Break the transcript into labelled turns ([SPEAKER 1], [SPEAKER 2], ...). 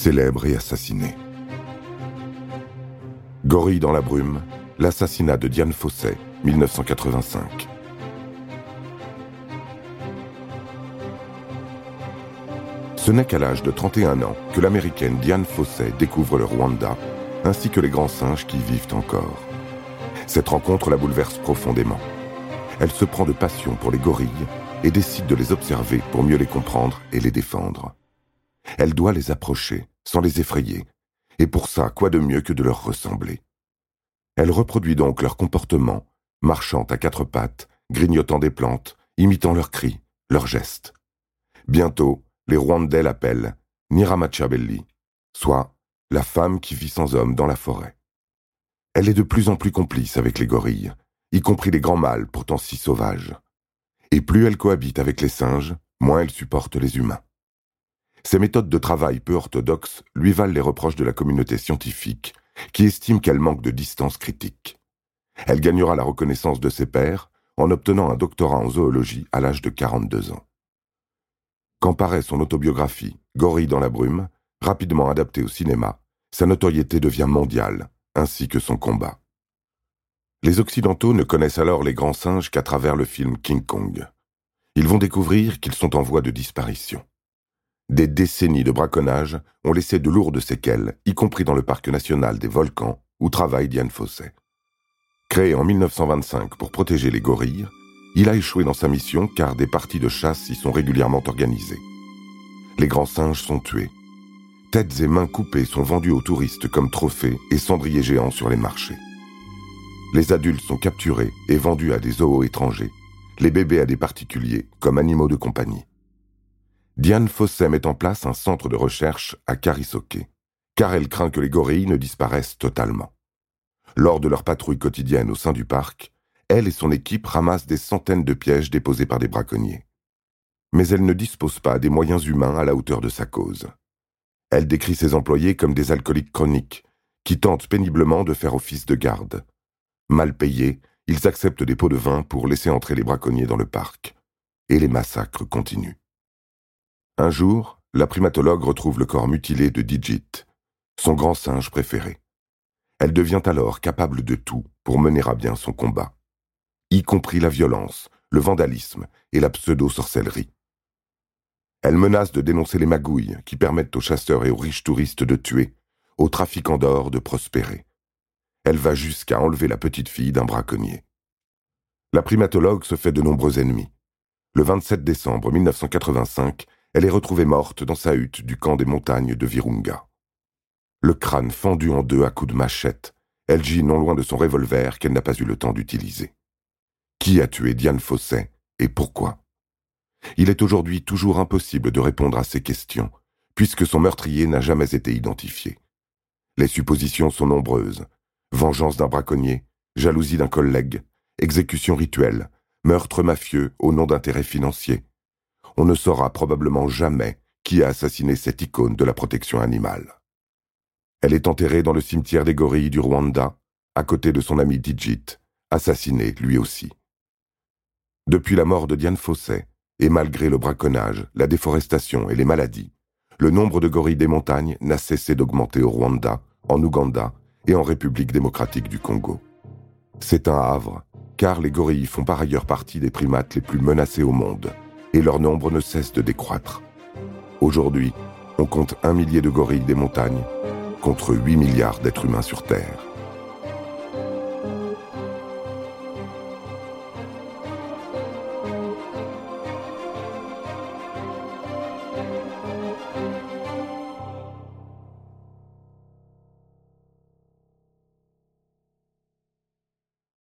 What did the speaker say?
[SPEAKER 1] célèbre et assassiné. Gorille dans la brume, l'assassinat de Diane Fosset, 1985. Ce n'est qu'à l'âge de 31 ans que l'américaine Diane Fosset découvre le Rwanda, ainsi que les grands singes qui y vivent encore. Cette rencontre la bouleverse profondément. Elle se prend de passion pour les gorilles et décide de les observer pour mieux les comprendre et les défendre. Elle doit les approcher, sans les effrayer, et pour ça, quoi de mieux que de leur ressembler? Elle reproduit donc leur comportement, marchant à quatre pattes, grignotant des plantes, imitant leurs cris, leurs gestes. Bientôt, les Rwandais l'appellent Niramachabelli, soit la femme qui vit sans homme dans la forêt. Elle est de plus en plus complice avec les gorilles, y compris les grands mâles pourtant si sauvages. Et plus elle cohabite avec les singes, moins elle supporte les humains. Ses méthodes de travail peu orthodoxes lui valent les reproches de la communauté scientifique, qui estime qu'elle manque de distance critique. Elle gagnera la reconnaissance de ses pairs en obtenant un doctorat en zoologie à l'âge de 42 ans. Quand paraît son autobiographie, Gorille dans la brume, rapidement adaptée au cinéma, sa notoriété devient mondiale, ainsi que son combat. Les Occidentaux ne connaissent alors les grands singes qu'à travers le film King Kong. Ils vont découvrir qu'ils sont en voie de disparition. Des décennies de braconnage ont laissé de lourdes séquelles, y compris dans le parc national des volcans, où travaille Diane Fosset. Créé en 1925 pour protéger les gorilles, il a échoué dans sa mission car des parties de chasse y sont régulièrement organisées. Les grands singes sont tués. Têtes et mains coupées sont vendues aux touristes comme trophées et cendriers géants sur les marchés. Les adultes sont capturés et vendus à des zoos étrangers, les bébés à des particuliers comme animaux de compagnie. Diane Fosset met en place un centre de recherche à Karisoke, car elle craint que les gorilles ne disparaissent totalement. Lors de leur patrouille quotidienne au sein du parc, elle et son équipe ramassent des centaines de pièges déposés par des braconniers. Mais elle ne dispose pas des moyens humains à la hauteur de sa cause. Elle décrit ses employés comme des alcooliques chroniques, qui tentent péniblement de faire office de garde. Mal payés, ils acceptent des pots de vin pour laisser entrer les braconniers dans le parc. Et les massacres continuent. Un jour, la primatologue retrouve le corps mutilé de Digit, son grand singe préféré. Elle devient alors capable de tout pour mener à bien son combat, y compris la violence, le vandalisme et la pseudo-sorcellerie. Elle menace de dénoncer les magouilles qui permettent aux chasseurs et aux riches touristes de tuer, aux trafiquants d'or de prospérer. Elle va jusqu'à enlever la petite fille d'un braconnier. La primatologue se fait de nombreux ennemis. Le 27 décembre 1985, elle est retrouvée morte dans sa hutte du camp des montagnes de Virunga. Le crâne fendu en deux à coups de machette, elle gît non loin de son revolver qu'elle n'a pas eu le temps d'utiliser. Qui a tué Diane Fosset et pourquoi? Il est aujourd'hui toujours impossible de répondre à ces questions, puisque son meurtrier n'a jamais été identifié. Les suppositions sont nombreuses. Vengeance d'un braconnier, jalousie d'un collègue, exécution rituelle, meurtre mafieux au nom d'intérêts financiers, on ne saura probablement jamais qui a assassiné cette icône de la protection animale. Elle est enterrée dans le cimetière des gorilles du Rwanda, à côté de son ami Digit, assassiné lui aussi. Depuis la mort de Diane Fosset, et malgré le braconnage, la déforestation et les maladies, le nombre de gorilles des montagnes n'a cessé d'augmenter au Rwanda, en Ouganda et en République démocratique du Congo. C'est un havre, car les gorilles font par ailleurs partie des primates les plus menacés au monde, et leur nombre ne cesse de décroître. Aujourd'hui, on compte un millier de gorilles des montagnes contre 8 milliards d'êtres humains sur Terre.